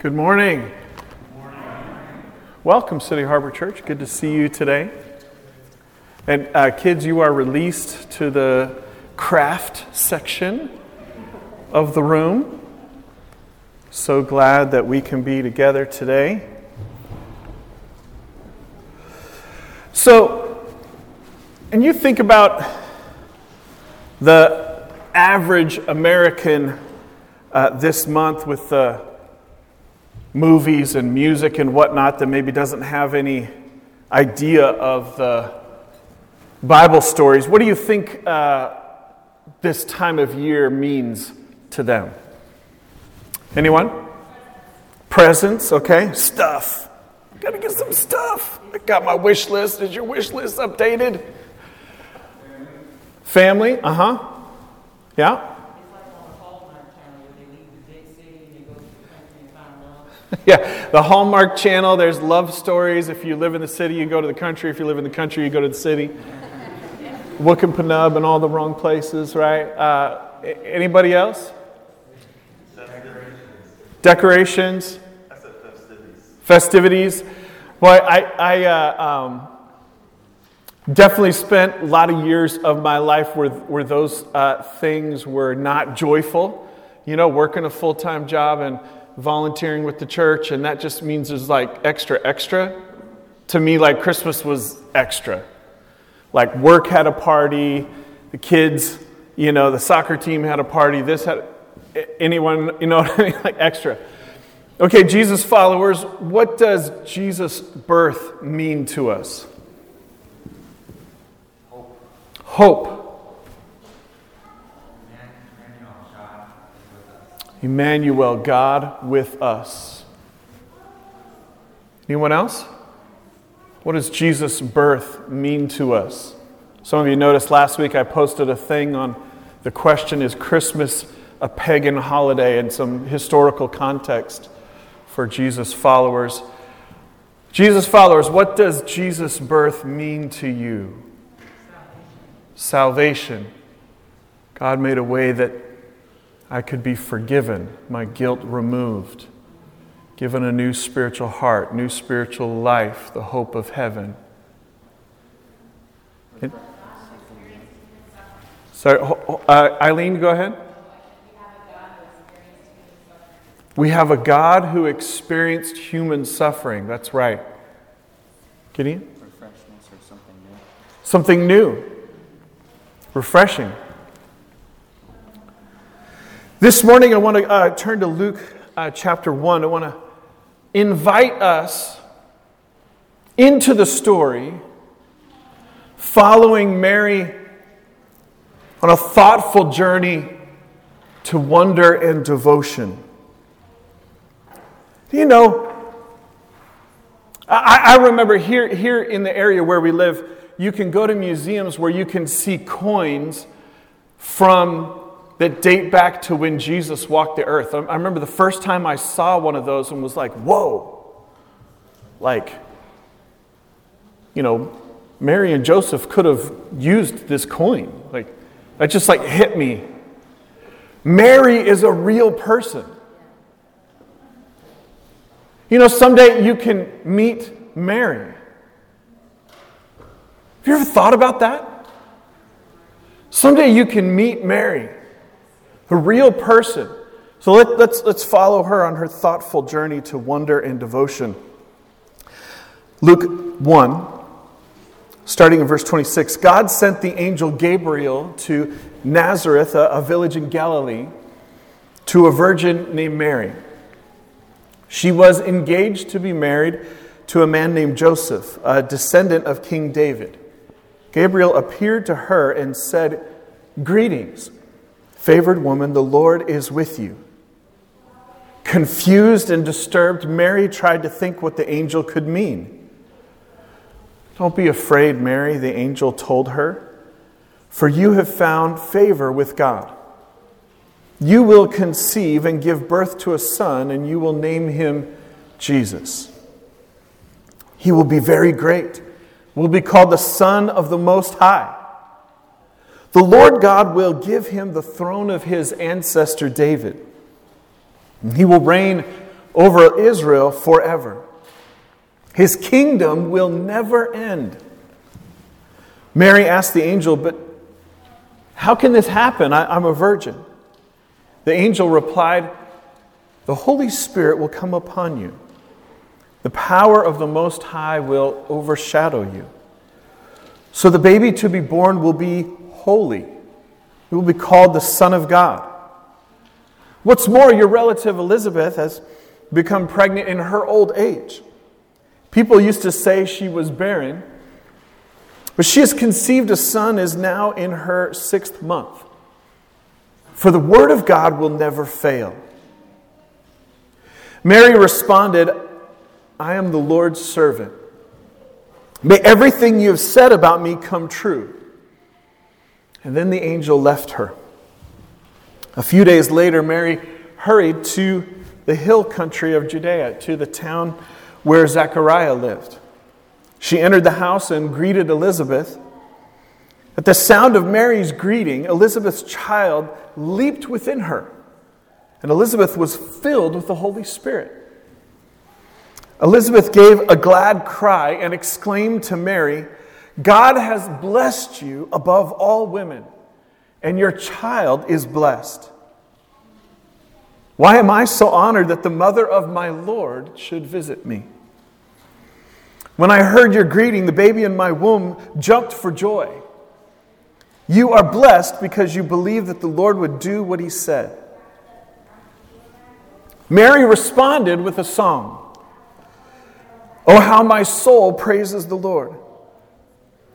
Good morning. Welcome, City Harbor Church. Good to see you today. And uh, kids, you are released to the craft section of the room. So glad that we can be together today. So, and you think about the average American uh, this month with the movies and music and whatnot that maybe doesn't have any idea of the Bible stories, what do you think uh, this time of year means to them? Anyone? Presents, okay? Stuff. Gotta get some stuff. I got my wish list. Is your wish list updated? Family, uh huh. Yeah? yeah, the Hallmark Channel, there's love stories. If you live in the city, you go to the country. If you live in the country, you go to the city. Wickenpanub and all the wrong places, right? Uh, anybody else? Decorations. Decorations. festivities. Festivities. Boy, I, I uh, um, definitely spent a lot of years of my life where, where those uh, things were not joyful. You know, working a full time job and volunteering with the church, and that just means there's like extra, extra. To me, like Christmas was extra. Like work had a party, the kids, you know, the soccer team had a party, this had anyone, you know what I mean? Like extra. Okay, Jesus followers, what does Jesus' birth mean to us? Hope. Hope. Emmanuel, God with us. Anyone else? What does Jesus' birth mean to us? Some of you noticed last week I posted a thing on the question Is Christmas a pagan holiday? and some historical context for Jesus' followers. Jesus' followers, what does Jesus' birth mean to you? Salvation. Salvation. God made a way that I could be forgiven, my guilt removed, given a new spiritual heart, new spiritual life, the hope of heaven. It, sorry, uh, Eileen, go ahead. We have a God who experienced human suffering. That's right. Gideon? Refreshments or something new. Something new. Refreshing. This morning, I want to uh, turn to Luke uh, chapter 1. I want to invite us into the story following Mary on a thoughtful journey to wonder and devotion. You know, I, I remember here, here in the area where we live, you can go to museums where you can see coins from that date back to when Jesus walked the earth. I remember the first time I saw one of those and was like, whoa. Like, you know, Mary and Joseph could have used this coin. Like, that just like hit me. Mary is a real person. You know, someday you can meet Mary. Have you ever thought about that? Someday you can meet Mary a real person. So let, us let's, let's follow her on her thoughtful journey to wonder and devotion. Luke 1, starting in verse 26 God sent the angel Gabriel to Nazareth, a, a village in Galilee, to a virgin named Mary. She was engaged to be married to a man named Joseph, a descendant of King David. Gabriel appeared to her and said, Greetings. Favored woman, the Lord is with you. Confused and disturbed, Mary tried to think what the angel could mean. Don't be afraid, Mary, the angel told her, for you have found favor with God. You will conceive and give birth to a son, and you will name him Jesus. He will be very great, will be called the Son of the Most High. The Lord God will give him the throne of his ancestor David. He will reign over Israel forever. His kingdom will never end. Mary asked the angel, But how can this happen? I, am a virgin. The angel replied, The Holy Spirit will come upon you. The power of the Most High will overshadow you. So the baby to be born will be holy. He will be called the Son of God. What's more, your relative Elizabeth has become pregnant in her old age. People used to say she was barren, but she has conceived a son, is now in her sixth month. For the word of God will never fail. Mary responded, I am the Lord's servant. May everything you have said about me come true. And then the angel left her. A few days later, Mary hurried to the hill country of Judea, to the town where Zechariah lived. She entered the house and greeted Elizabeth. At the sound of Mary's greeting, Elizabeth's child leaped within her, and Elizabeth was filled with the Holy Spirit. Elizabeth gave a glad cry and exclaimed to Mary, God has blessed you above all women, and your child is blessed. Why am I so honored that the mother of my Lord should visit me? When I heard your greeting, the baby in my womb jumped for joy. You are blessed because you believe that the Lord would do what he said. Mary responded with a song. Oh, how my soul praises the Lord.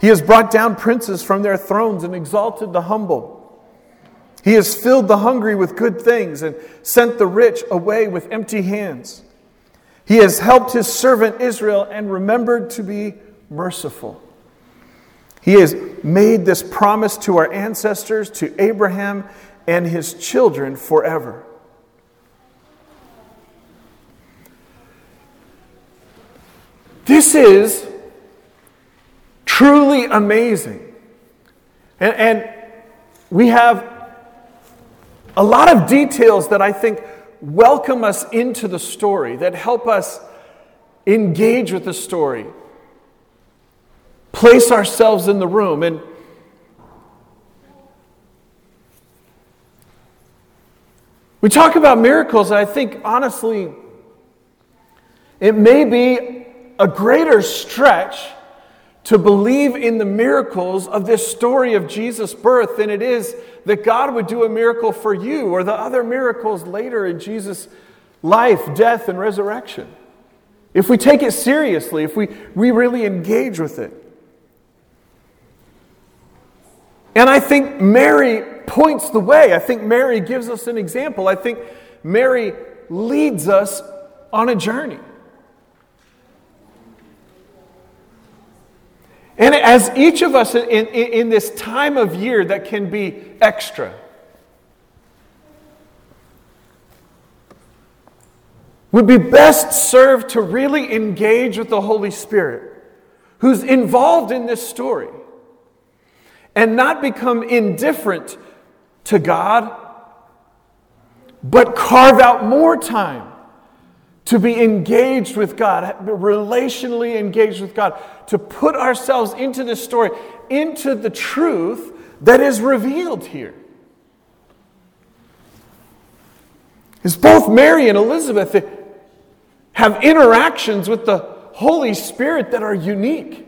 He has brought down princes from their thrones and exalted the humble. He has filled the hungry with good things and sent the rich away with empty hands. He has helped his servant Israel and remembered to be merciful. He has made this promise to our ancestors, to Abraham and his children forever. This is truly amazing. And, and, we have a lot of details that I think welcome us into the story, that help us engage with the story, place ourselves in the room. And we talk about miracles, and I think honestly, it may be a greater stretch to believe in the miracles of this story of Jesus' birth than it is that God would do a miracle for you or the other miracles later in Jesus' life, death, and resurrection. If we take it seriously, if we, we really engage with it. And I think Mary points the way. I think Mary gives us an example. I think Mary leads us on a journey. And as each of us in, in, in, this time of year that can be extra, would be best served to really engage with the Holy Spirit, who's involved in this story, and not become indifferent to God, but carve out more time to be engaged with God, relationally engaged with God, to put ourselves into this story, into the truth that is revealed here. Is both Mary and Elizabeth have interactions with the Holy Spirit that are unique,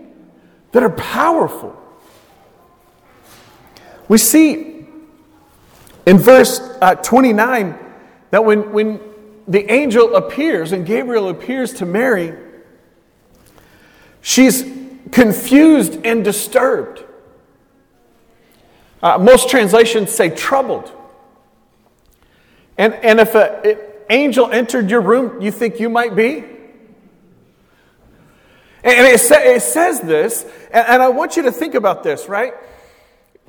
that are powerful. We see in verse uh, 29 that when, when the angel appears and Gabriel appears to Mary, she's confused and disturbed. Uh, most translations say troubled. And, and if an angel entered your room you think you might be? And it, sa- it says this, and, and I want you to think about this, right?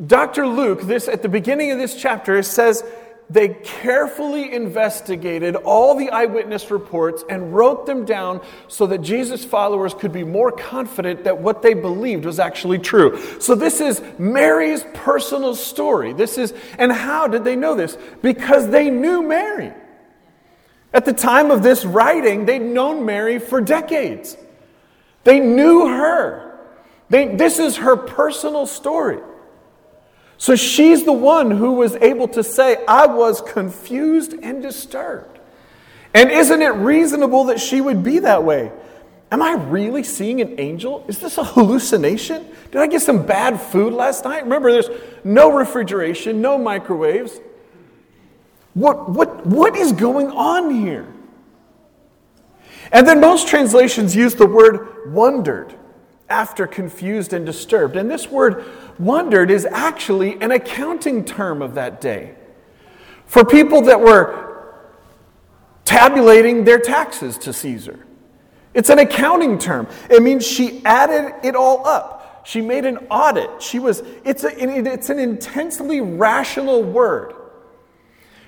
Dr. Luke, this at the beginning of this chapter, it says they carefully investigated all the eyewitness reports and wrote them down so that Jesus' followers could be more confident that what they believed was actually true. So this is Mary's personal story. This is and how did they know this? Because they knew Mary. At the time of this writing, they'd known Mary for decades. They knew her. They, this is her personal story. So she's the one who was able to say, I was confused and disturbed. And isn't it reasonable that she would be that way? Am I really seeing an angel? Is this a hallucination? Did I get some bad food last night? Remember, there's no refrigeration, no microwaves. What, what, what is going on here? And then most translations use the word wondered after confused and disturbed. And this word wondered is actually an accounting term of that day for people that were tabulating their taxes to Caesar. It's an accounting term. It means she added it all up. She made an audit. She was, it's, a, it's an intensely rational word.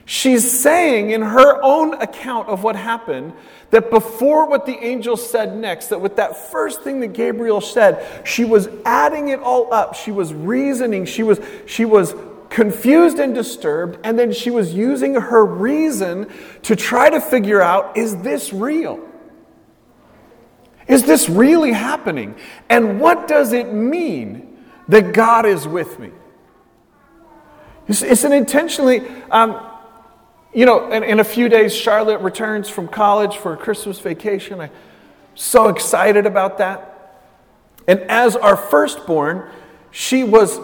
She's saying in her own account of what happened that before what the angel said next, that with that first thing that Gabriel said, she was adding it all up. She was reasoning. She was, she was confused and disturbed. And then she was using her reason to try to figure out is this real? Is this really happening? And what does it mean that God is with me? It's, it's an intentionally. Um, you know, in, in, a few days, Charlotte returns from college for a Christmas vacation. I'm so excited about that. And as our firstborn, she was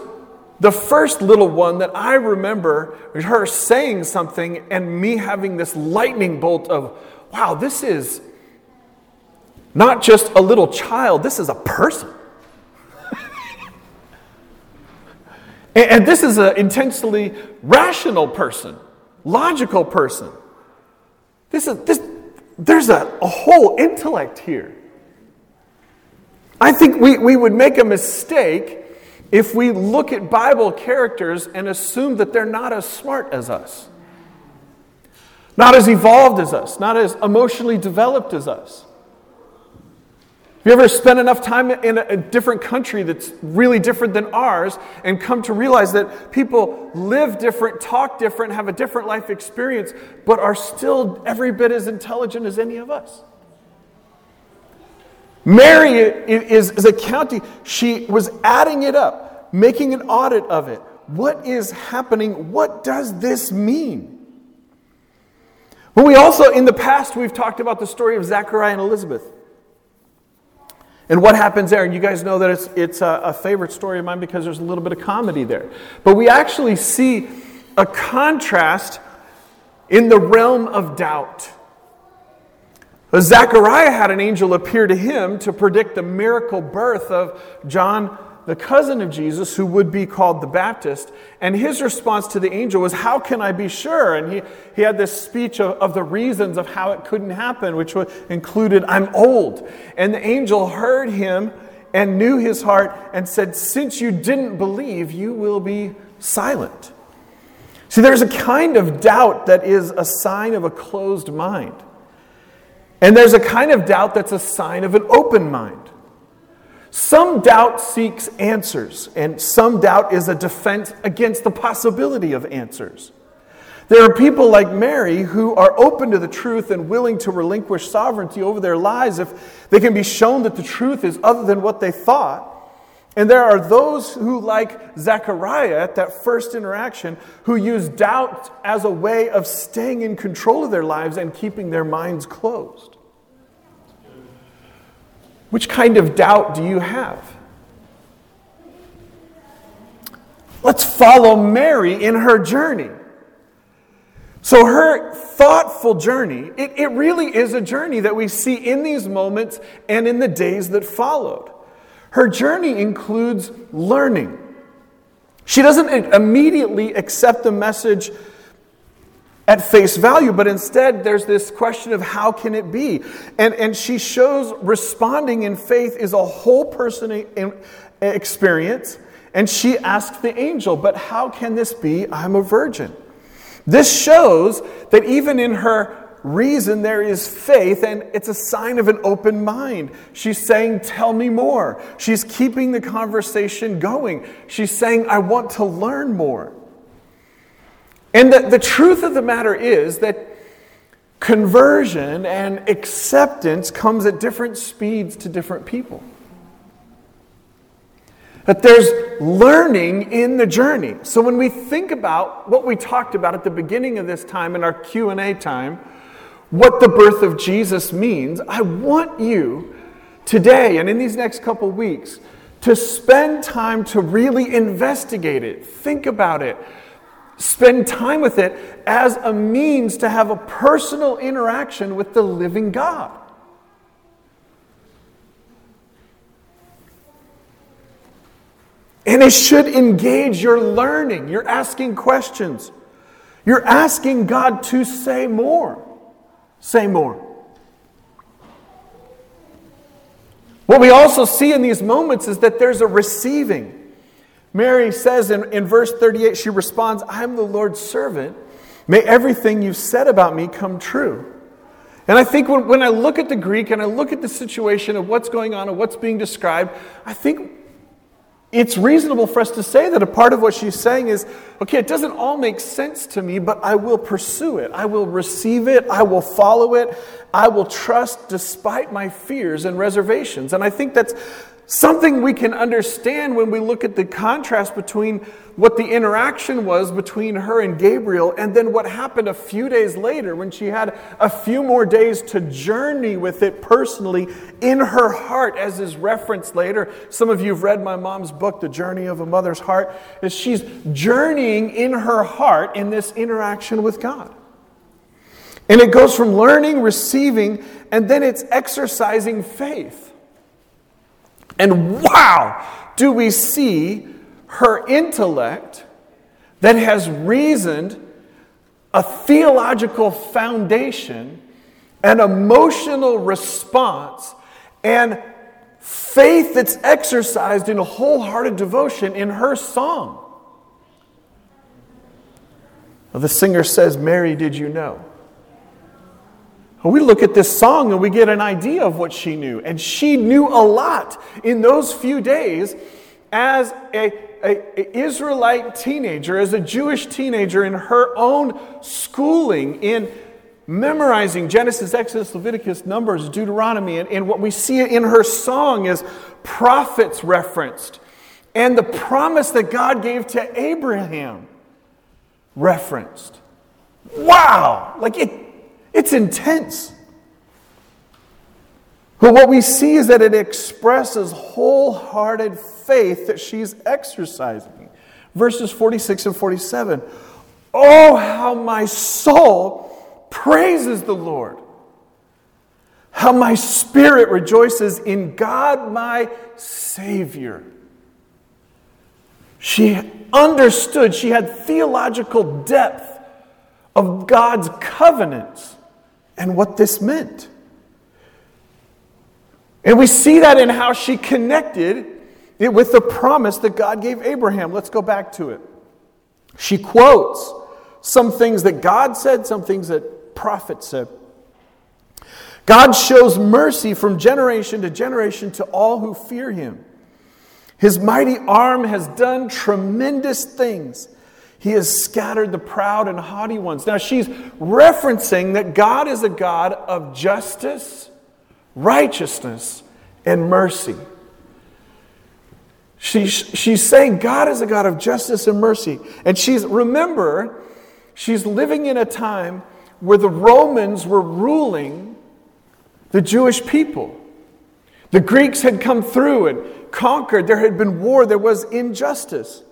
the first little one that I remember her saying something and me having this lightning bolt of, wow, this is not just a little child, this is a person. and, and this is an intensely rational person logical person. This is, this, there's a, a whole intellect here. I think we, we would make a mistake if we look at Bible characters and assume that they're not as smart as us, not as evolved as us, not as emotionally developed as us. You ever spent enough time in a different country that's really different than ours and come to realize that people live different, talk different, have a different life experience, but are still every bit as intelligent as any of us? Mary is, is accounting, she was adding it up, making an audit of it. What is happening? What does this mean? Well, we also, in the past, we've talked about the story of Zechariah and Elizabeth. And what happens there? And you guys know that it's, it's a, a, favorite story of mine because there's a little bit of comedy there. But we actually see a contrast in the realm of doubt. Zechariah had an angel appear to him to predict the miracle birth of John the cousin of Jesus, who would be called the Baptist, and his response to the angel was, How can I be sure? And he, he had this speech of, of the reasons of how it couldn't happen, which included, I'm old. And the angel heard him and knew his heart and said, Since you didn't believe, you will be silent. See, there's a kind of doubt that is a sign of a closed mind. And there's a kind of doubt that's a sign of an open mind. Some doubt seeks answers, and some doubt is a defense against the possibility of answers. There are people like Mary who are open to the truth and willing to relinquish sovereignty over their lives if they can be shown that the truth is other than what they thought. And there are those who, like Zechariah at that first interaction, who use doubt as a way of staying in control of their lives and keeping their minds closed. Which kind of doubt do you have? Let's follow Mary in her journey. So, her thoughtful journey, it, it really is a journey that we see in these moments and in the days that followed. Her journey includes learning. She doesn't immediately accept the message at face value, but instead there's this question of how can it be? And, and she shows responding in faith is a whole person experience. And she asks the angel, But how can this be? I'm a virgin. This shows that even in her reason there is faith, and it's a sign of an open mind. She's saying, Tell me more. She's keeping the conversation going. She's saying, I want to learn more. And the, the truth of the matter is that conversion and acceptance comes at different speeds to different people. That there's learning in the journey. So when we think about what we talked about at the beginning of this time in our Q&A time, what the birth of Jesus means, I want you today and in these next couple weeks to spend time to really investigate it, think about it, Spend time with it as a means to have a personal interaction with the living God. And it should engage your learning. You're asking questions. You're asking God to say more. Say more. What we also see in these moments is that there's a receiving. Mary says in, in verse 38, she responds, I am the Lord's servant. May everything you've said about me come true. And I think when, when I look at the Greek and I look at the situation of what's going on and what's being described, I think it's reasonable for us to say that a part of what she's saying is okay, it doesn't all make sense to me, but I will pursue it. I will receive it. I will follow it. I will trust despite my fears and reservations. And I think that's Something we can understand when we look at the contrast between what the interaction was between her and Gabriel and then what happened a few days later when she had a few more days to journey with it personally in her heart, as is referenced later. Some of you have read my mom's book, The Journey of a Mother's Heart, as she's journeying in her heart in this interaction with God. And it goes from learning, receiving, and then it's exercising faith. And wow, do we see her intellect that has reasoned a theological foundation, an emotional response, and faith that's exercised in a wholehearted devotion in her song. The singer says, Mary, did you know? We look at this song and we get an idea of what she knew. And she knew a lot in those few days as a, a, a, Israelite teenager, as a Jewish teenager in her own schooling, in memorizing Genesis, Exodus, Leviticus, Numbers, Deuteronomy. And, and what we see in her song is prophets referenced and the promise that God gave to Abraham referenced. Wow! Like it it's intense. But what we see is that it expresses wholehearted faith that she's exercising. Verses 46 and 47. Oh, how my soul praises the Lord. How my spirit rejoices in God, my Savior. She understood, she had theological depth of God's covenants and what this meant. And we see that in how she connected it with the promise that God gave Abraham. Let's go back to it. She quotes some things that God said, some things that prophets said. God shows mercy from generation to generation to all who fear him. His mighty arm has done tremendous things. He has scattered the proud and haughty ones. Now, she's referencing that God is a God of justice, righteousness, and mercy. She, she's saying God is a God of justice and mercy. And she's, remember, she's living in a time where the Romans were ruling the Jewish people. The Greeks had come through and conquered. There had been war. There was injustice.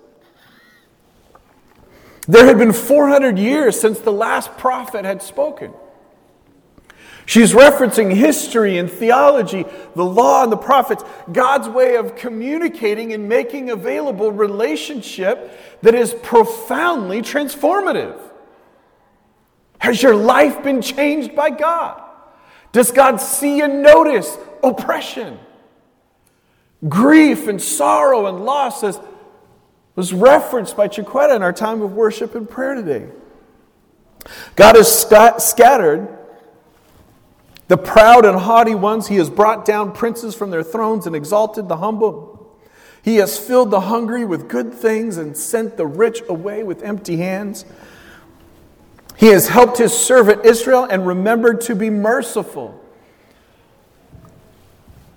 There had been 400 years since the last prophet had spoken. She's referencing history and theology, the law and the prophets, God's way of communicating and making available relationship that is profoundly transformative. Has your life been changed by God? Does God see and notice oppression, grief, and sorrow and loss, as was referenced by Chiquetta in our time of worship and prayer today? God has sc- scattered the proud and haughty ones. He has brought down princes from their thrones and exalted the humble. He has filled the hungry with good things and sent the rich away with empty hands. He has helped his servant Israel and remembered to be merciful.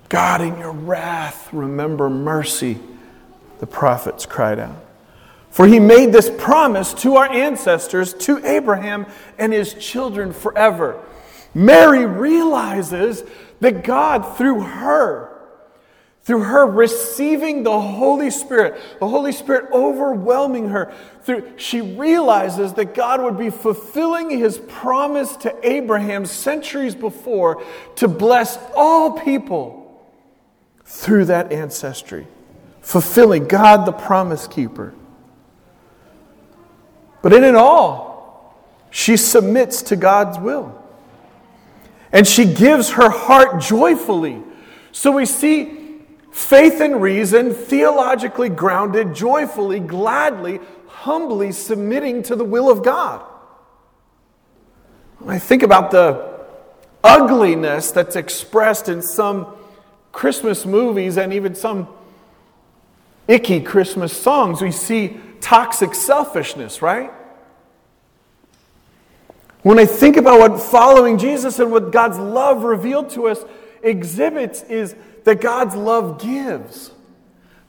God, in your wrath, remember mercy, the prophets cried out. For he made this promise to our ancestors, to Abraham and his children forever. Mary realizes that God, through her, through her receiving the Holy Spirit, the Holy Spirit overwhelming her, through, she realizes that God would be fulfilling his promise to Abraham centuries before to bless all people through that ancestry, fulfilling God the promise keeper. But in it all, she submits to God's will. And she gives her heart joyfully. So we see faith and reason, theologically grounded, joyfully, gladly, humbly submitting to the will of God. When I think about the ugliness that's expressed in some Christmas movies and even some icky Christmas songs, we see toxic selfishness, right? When I think about what following Jesus and what God's love revealed to us exhibits, is that God's love gives,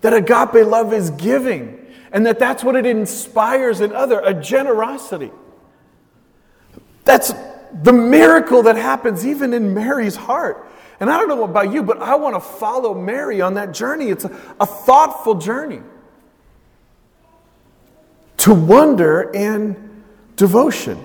that agape love is giving, and that that's what it inspires in other a generosity. That's the miracle that happens even in Mary's heart. And I don't know about you, but I want to follow Mary on that journey. It's a, a thoughtful journey to wonder and devotion.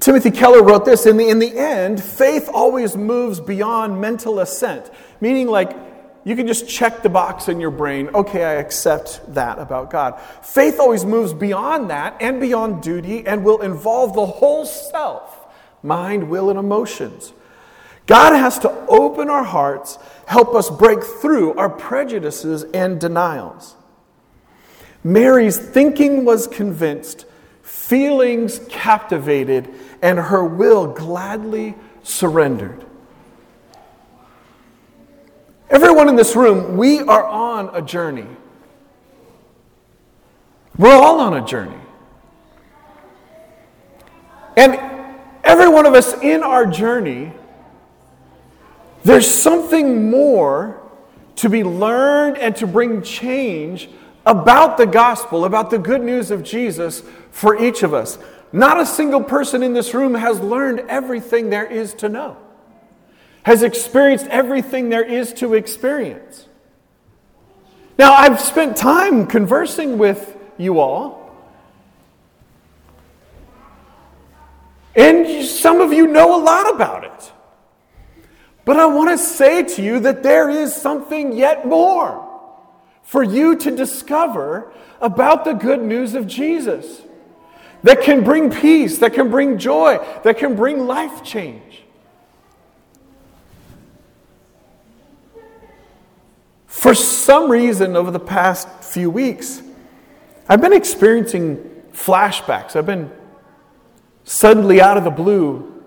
Timothy Keller wrote this in the, in the end, faith always moves beyond mental assent, meaning like you can just check the box in your brain, okay, I accept that about God. Faith always moves beyond that and beyond duty and will involve the whole self mind, will, and emotions. God has to open our hearts, help us break through our prejudices and denials. Mary's thinking was convinced, feelings captivated, and her will gladly surrendered. Everyone in this room, we are on a journey. We're all on a journey. And every one of us in our journey there's something more to be learned and to bring change about the gospel, about the good news of Jesus for each of us. Not a single person in this room has learned everything there is to know, has experienced everything there is to experience. Now, I've spent time conversing with you all, and some of you know a lot about it. But I want to say to you that there is something yet more for you to discover about the good news of Jesus that can bring peace, that can bring joy, that can bring life change. For some reason, over the past few weeks, I've been experiencing flashbacks. I've been suddenly out of the blue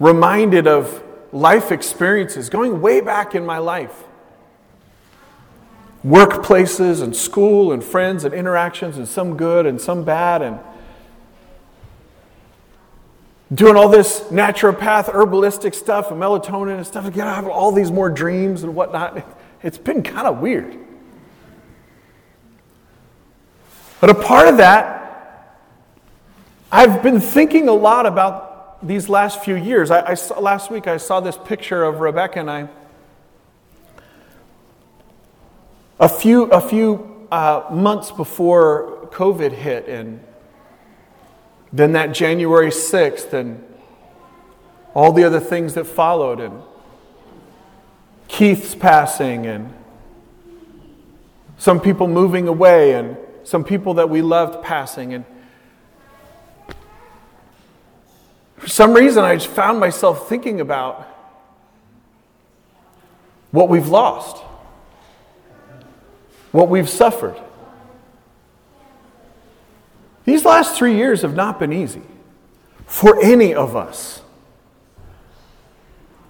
reminded of life experiences going way back in my life workplaces and school and friends and interactions, and some good and some bad, and doing all this naturopath, herbalistic stuff and melatonin and stuff again i have all these more dreams and whatnot. It's been kind of weird. But a part of that, I've been thinking a lot about these last few years. I, I saw, last week I saw this picture of Rebecca and I. A few, a few uh, months before COVID hit, and then that January 6th, and all the other things that followed, and Keith's passing, and some people moving away, and some people that we loved passing. And for some reason, I just found myself thinking about what we've lost, what we've suffered. These last three years have not been easy for any of us.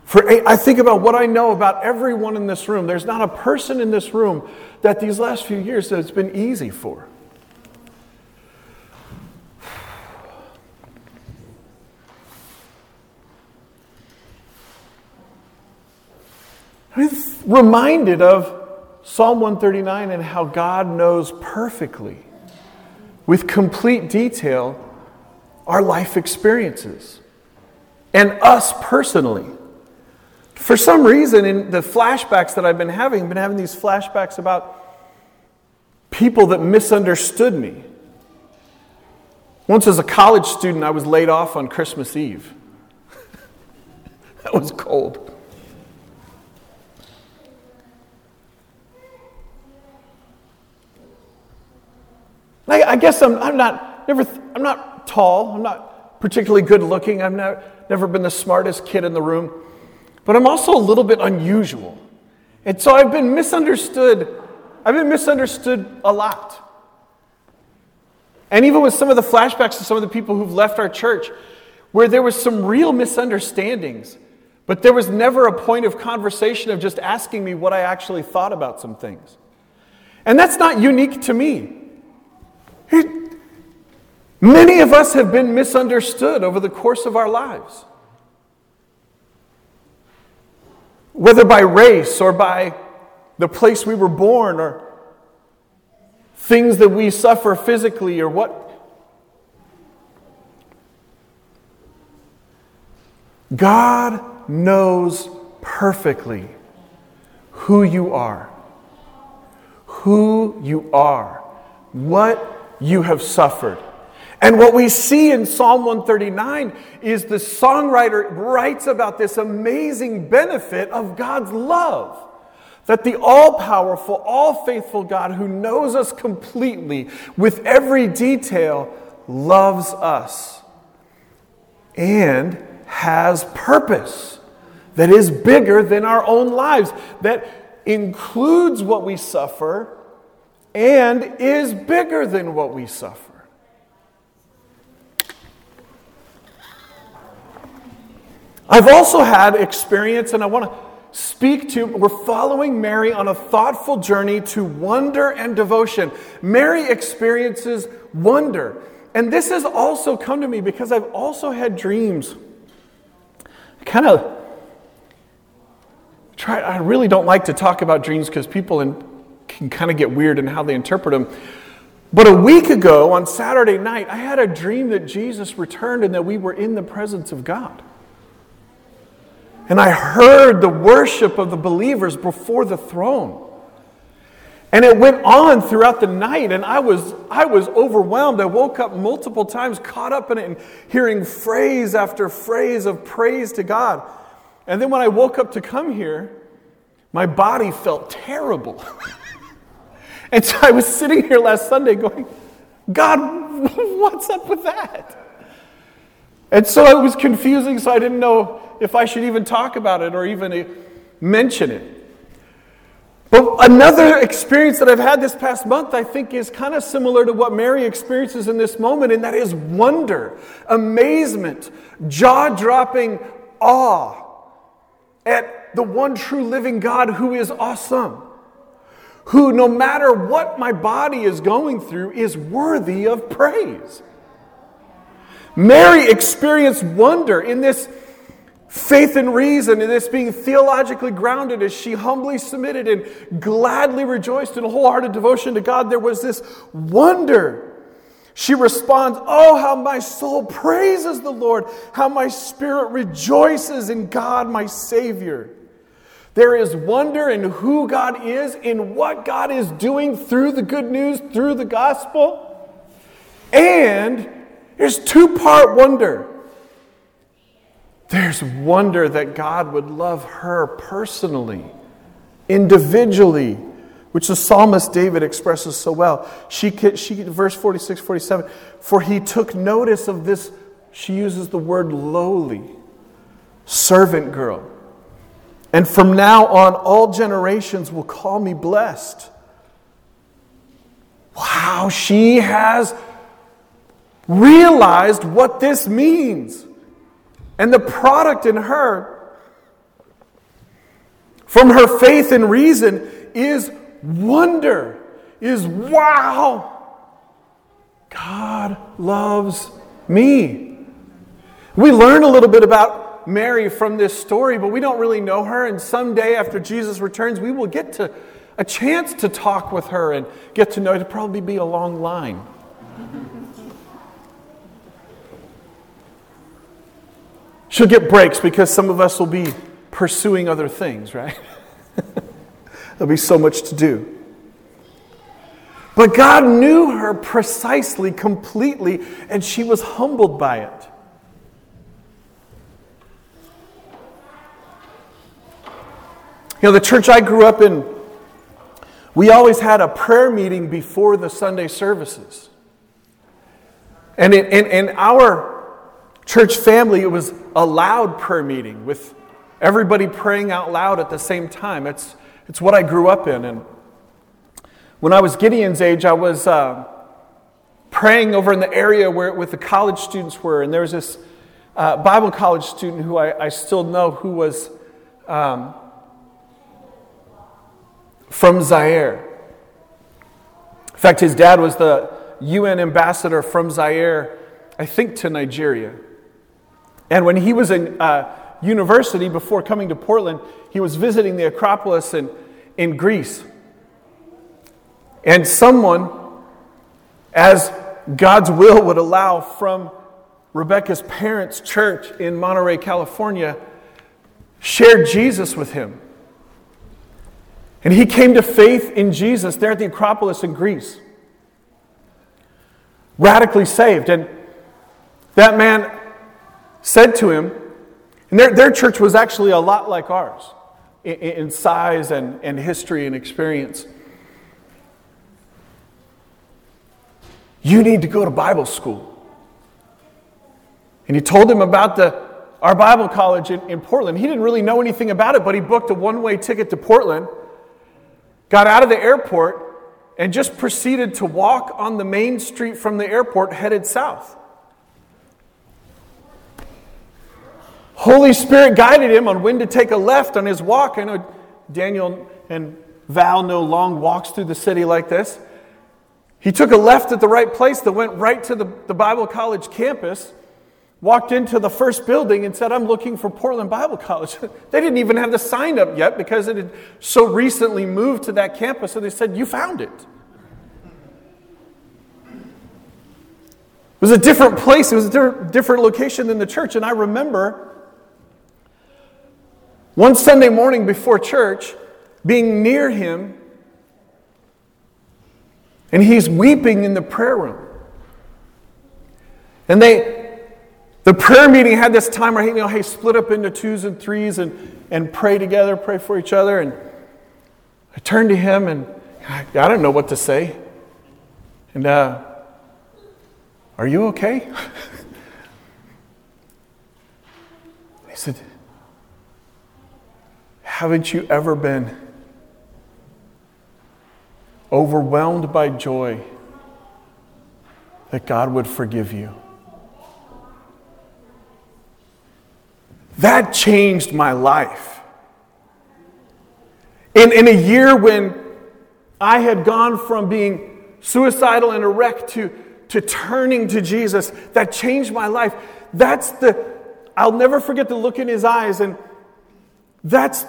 For, I think about what I know about everyone in this room. There's not a person in this room that these last few years that it's been easy for. I'm reminded of Psalm 139 and how God knows perfectly, with complete detail, our life experiences and us personally. For some reason, in the flashbacks that I've been having, I've been having these flashbacks about people that misunderstood me. Once, as a college student, I was laid off on Christmas Eve. that was cold. I, I guess I'm, I'm not never. I'm not tall. I'm not particularly good looking. I've never, never been the smartest kid in the room, but I'm also a little bit unusual, and so I've been misunderstood. I've been misunderstood a lot. And even with some of the flashbacks to some of the people who've left our church, where there was some real misunderstandings, but there was never a point of conversation of just asking me what I actually thought about some things. And that's not unique to me. Many of us have been misunderstood over the course of our lives. Whether by race or by the place we were born or things that we suffer physically or what. God knows perfectly who you are, who you are, what you have suffered. And what we see in Psalm 139 is the songwriter writes about this amazing benefit of God's love. That the all powerful, all faithful God who knows us completely with every detail loves us and has purpose that is bigger than our own lives, that includes what we suffer and is bigger than what we suffer. I've also had experience, and I want to speak to, we're following Mary on a thoughtful journey to wonder and devotion. Mary experiences wonder. And this has also come to me because I've also had dreams. Kind of try, I really don't like to talk about dreams because people in, can kind of get weird in how they interpret them. But a week ago on Saturday night, I had a dream that Jesus returned and that we were in the presence of God. And I heard the worship of the believers before the throne. And it went on throughout the night, and I was, I was overwhelmed. I woke up multiple times, caught up in it, and hearing phrase after phrase of praise to God. And then when I woke up to come here, my body felt terrible. and so I was sitting here last Sunday going, God, what's up with that? And so it was confusing, so I didn't know if I should even talk about it or even eh, mention it. But another experience that I've had this past month, I think, is kind of similar to what Mary experiences in this moment, and that is wonder, amazement, jaw dropping awe at the one true living God who is awesome, who, no matter what my body is going through, is worthy of praise. Mary experienced wonder in this faith and reason in this being theologically grounded as she humbly submitted and gladly rejoiced in a wholehearted devotion to God, there was this wonder. She responds, Oh, how my soul praises the Lord, how my spirit rejoices in God, my Savior. There is wonder in who God is, in what God is doing through the good news, through the gospel. And there's two part wonder. There's wonder that God would love her personally, individually, which the psalmist David expresses so well. She, she, verse 46, 47, for he took notice of this, she uses the word lowly, servant girl. And from now on, all generations will call me blessed. Wow, she has realized what this means. And the product in her, from her faith and reason, is wonder, is wow. God loves me. We learn a little bit about Mary from this story, but we don't really know her. And someday, after Jesus returns, we will get to a chance to talk with her and get to know. It'll probably be a long line. She'll get breaks because some of us will be pursuing other things, right? There'll be so much to do. But God knew her precisely, completely, and she was humbled by it. You know, the church I grew up in, we always had a prayer meeting before the Sunday services. And in, in, in our church family, it was a loud prayer meeting with everybody praying out loud at the same time. It's, it's what I grew up in. And when I was Gideon's age, I was uh, praying over in the area where with the college students were, and there was this uh, Bible college student who I, I, still know who was um, from Zaire. In fact, his dad was the UN ambassador from Zaire, I think, to Nigeria. And when he was in uh, university before coming to Portland, he was visiting the Acropolis in, in Greece. And someone, as God's will would allow from Rebecca's parents' church in Monterey, California, shared Jesus with him. And he came to faith in Jesus there at the Acropolis in Greece. Radically saved. And that man said to him, and their, their church was actually a lot like ours in, in size and, and history and experience. You need to go to Bible school. And he told him about the, our Bible college in, in Portland. He didn't really know anything about it, but he booked a one way ticket to Portland, got out of the airport, and just proceeded to walk on the main street from the airport headed south. Holy Spirit guided him on when to take a left on his walk. I know Daniel and Val no long walks through the city like this. He took a left at the right place that went right to the, the Bible College campus, walked into the first building, and said, I'm looking for Portland Bible College. they didn't even have the sign up yet because it had so recently moved to that campus. So they said, You found it. It was a different place, it was a different location than the church. And I remember one Sunday morning before church, being near him, and he's weeping in the prayer room. And they, the prayer meeting had this time where, you know, hey, split up into twos and threes and, and pray together, pray for each other. And I turned to him and I, I don't know what to say. And, uh, are you okay? he said, haven't you ever been overwhelmed by joy that God would forgive you? That changed my life. In, in a year when I had gone from being suicidal and a wreck to, to turning to Jesus, that changed my life. That's the, I'll never forget the look in his eyes, and that's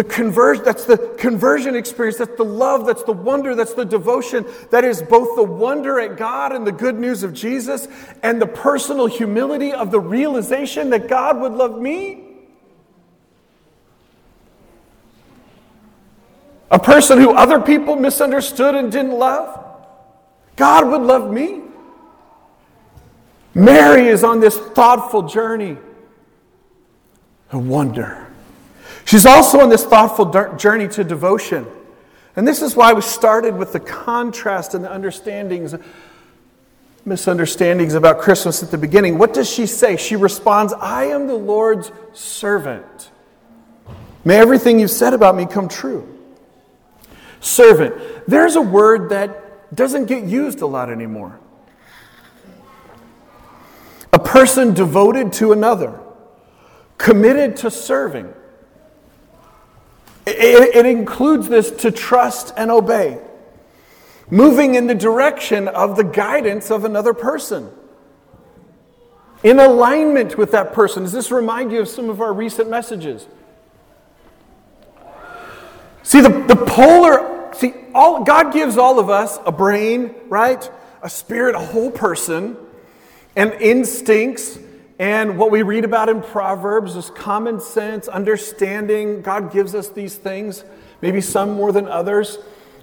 the conversion, that's the conversion experience, that's the love, that's the wonder, that's the devotion, that is both the wonder at God and the good news of Jesus and the personal humility of the realization that God would love me. A person who other people misunderstood and didn't love. God would love me. Mary is on this thoughtful journey of wonder. She's also on this thoughtful journey to devotion. And this is why we started with the contrast and the understandings, misunderstandings about Christmas at the beginning. What does she say? She responds, I am the Lord's servant. May everything you've said about me come true. Servant. There's a word that doesn't get used a lot anymore. A person devoted to another, committed to serving. It, it, includes this to trust and obey, moving in the direction of the guidance of another person, in alignment with that person. Does this remind you of some of our recent messages? See, the, the polar, see, all, God gives all of us a brain, right? A spirit, a whole person, and instincts, and what we read about in Proverbs is common sense, understanding. God gives us these things, maybe some more than others,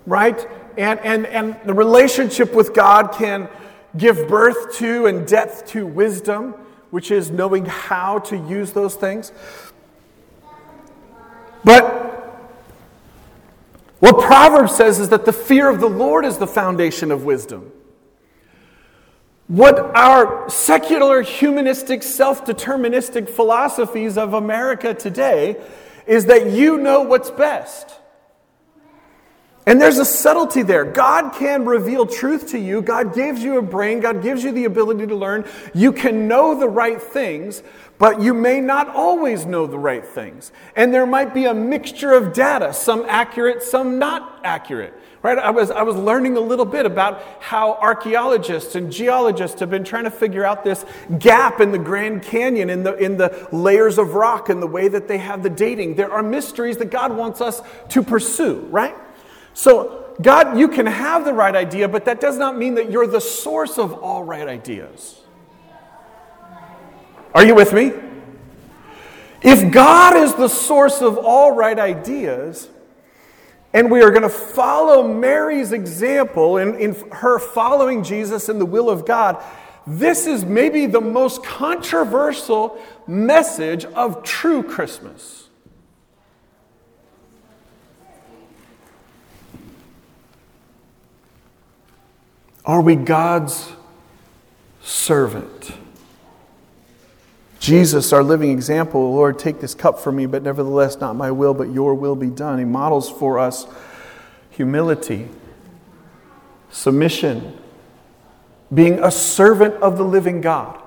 right? And, and, and the relationship with God can give birth to and depth to wisdom, which is knowing how to use those things. But what Proverbs says is that the fear of the Lord is the foundation of wisdom. What our secular, humanistic, self deterministic philosophies of America today is that you know what's best. And there's a subtlety there. God can reveal truth to you. God gives you a brain. God gives you the ability to learn. You can know the right things, but you may not always know the right things. And there might be a mixture of data, some accurate, some not accurate. Right? I was, I was learning a little bit about how archaeologists and geologists have been trying to figure out this gap in the Grand Canyon, in the, in the layers of rock, and the way that they have the dating. There are mysteries that God wants us to pursue, right? So, God, you can have the right idea, but that does not mean that you're the source of all right ideas. Are you with me? If God is the source of all right ideas, and we are going to follow Mary's example in, in her following Jesus in the will of God, this is maybe the most controversial message of true Christmas. Are we God's servant? Jesus, our living example, Lord, take this cup from me, but nevertheless, not my will, but your will be done. He models for us humility, submission, being a servant of the living God.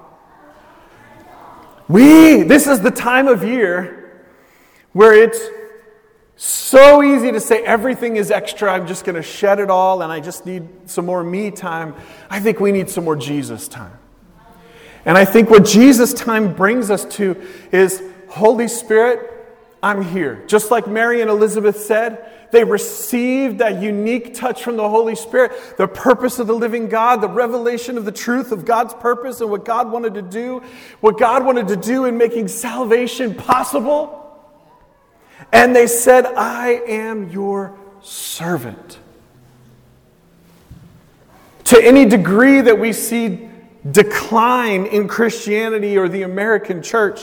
We, this is the time of year where it's so easy to say everything is extra. I'm just going to shed it all and I just need some more me time. I think we need some more Jesus time. And I think what Jesus time brings us to is Holy Spirit, I'm here. Just like Mary and Elizabeth said, they received that unique touch from the Holy Spirit, the purpose of the living God, the revelation of the truth of God's purpose and what God wanted to do, what God wanted to do in making salvation possible. And they said, I am your servant. To any degree that we see decline in Christianity or the American church,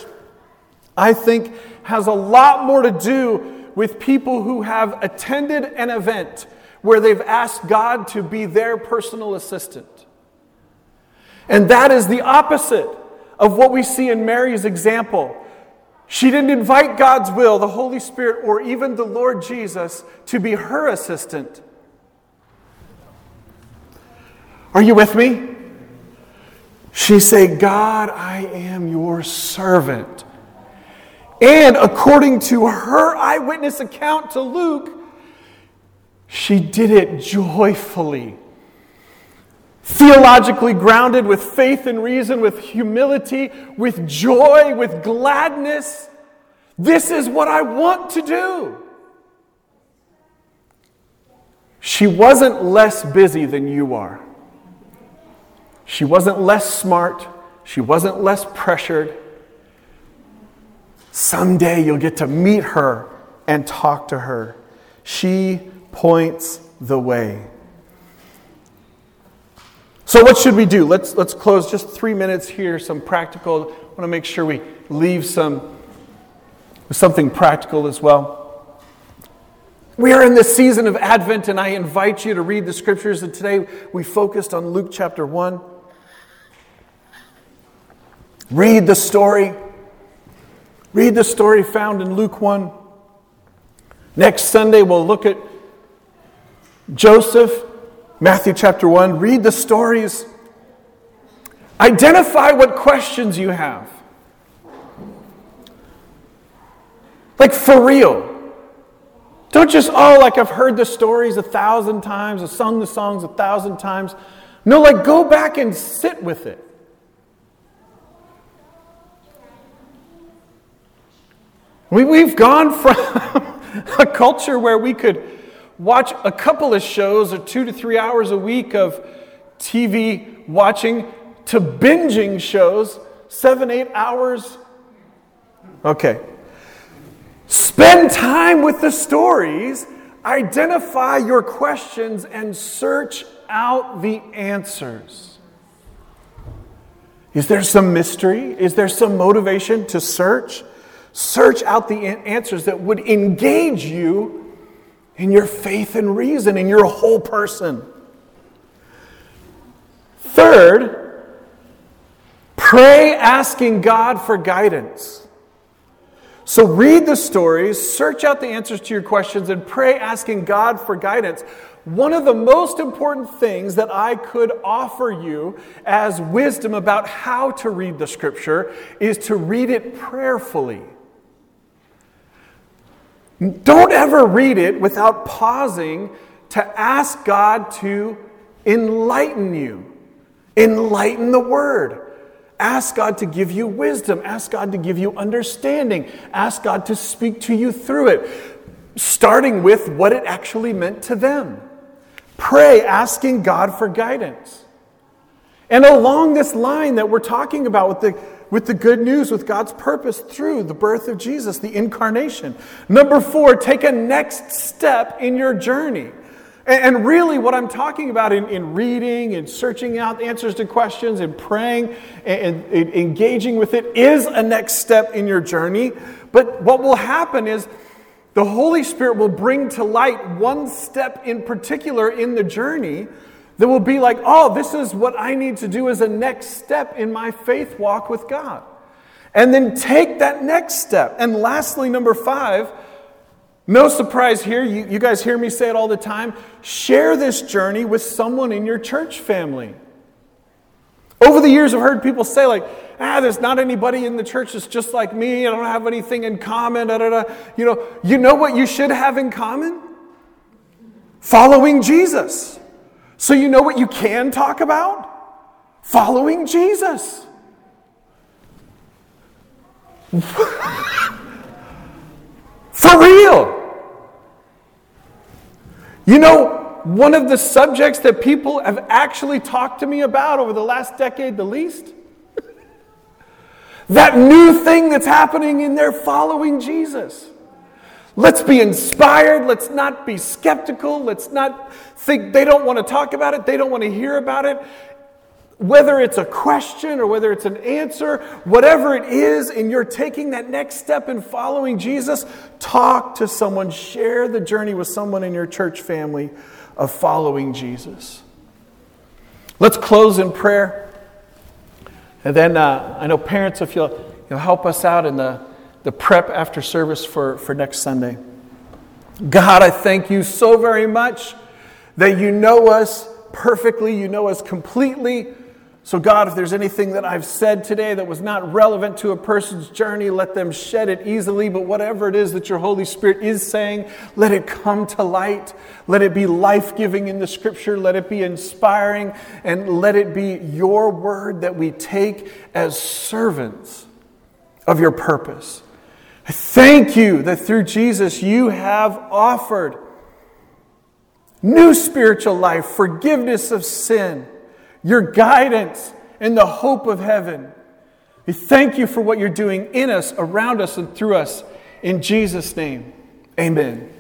I think has a lot more to do with people who have attended an event where they've asked God to be their personal assistant. And that is the opposite of what we see in Mary's example she didn't invite God's will, the Holy Spirit, or even the Lord Jesus to be her assistant. Are you with me? She said, God, I am your servant. And according to her eyewitness account to Luke, she did it joyfully theologically grounded with faith and reason, with humility, with joy, with gladness. This is what I want to do. She wasn't less busy than you are. She wasn't less smart. She wasn't less pressured. Someday you'll get to meet her and talk to her. She points the way. So, what should we do? Let's, let's close just three minutes here, some practical. I want to make sure we leave some something practical as well. We are in this season of Advent, and I invite you to read the scriptures. And today we focused on Luke chapter 1. Read the story. Read the story found in Luke 1. Next Sunday, we'll look at Joseph, Matthew chapter 1. Read the stories. Identify what questions you have. Like for real. Don't just, oh, like I've heard the stories a thousand times, I've sung the songs a thousand times. No, like go back and sit with it. We, we've gone from a culture where we could watch a couple of shows or two to three hours a week of TV watching to binging shows seven, eight hours. Okay, Spend time with the stories, identify your questions, and search out the answers. Is there some mystery? Is there some motivation to search? Search out the answers that would engage you in your faith and reason, in your whole person. Third, pray asking God for guidance. So read the stories, search out the answers to your questions, and pray asking God for guidance. One of the most important things that I could offer you as wisdom about how to read the scripture is to read it prayerfully. Don't ever read it without pausing to ask God to enlighten you, enlighten the word. Ask God to give you wisdom. Ask God to give you understanding. Ask God to speak to you through it, starting with what it actually meant to them. Pray, asking God for guidance. And along this line that we're talking about with the, with the good news, with God's purpose through the birth of Jesus, the incarnation. Number four, take a next step in your journey. And, really, what I'm talking about in, in reading and searching out answers to questions and praying and, and engaging with it is a next step in your journey. But what will happen is the Holy Spirit will bring to light one step in particular in the journey that will be like, oh, this is what I need to do as a next step in my faith walk with God. And then take that next step. And lastly, number five, no surprise here, you, you, guys hear me say it all the time. Share this journey with someone in your church family. Over the years, I've heard people say, like, ah, there's not anybody in the church that's just like me. I don't have anything in common. Da, da, da. You know, you know what you should have in common? Following Jesus. So you know what you can talk about? Following Jesus. For real. You know, one of the subjects that people have actually talked to me about over the last decade, the least? that new thing that's happening in their following Jesus. Let's be inspired. Let's not be skeptical. Let's not think they don't want to talk about it. They don't want to hear about it. Whether it's a question or whether it's an answer, whatever it is, and you're taking that next step in following Jesus, talk to someone, share the journey with someone in your church family of following Jesus. Let's close in prayer. And then uh, I know parents, if you'll, you'll help us out in the, the prep after service for, for next Sunday. God, I thank you so very much that you know us perfectly, you know us completely. So, God, if there's anything that I've said today that was not relevant to a person's journey, let them shed it easily. But whatever it is that your Holy Spirit is saying, let it come to light. Let it be life giving in the scripture. Let it be inspiring. And let it be your word that we take as servants of your purpose. I thank you that through Jesus you have offered new spiritual life, forgiveness of sin your guidance, and the hope of heaven. We thank you for what you're doing in us, around us, and through us. In Jesus' name, amen.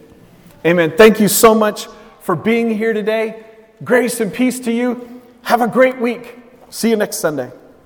Amen. Thank you so much for being here today. Grace and peace to you. Have a great week. See you next Sunday.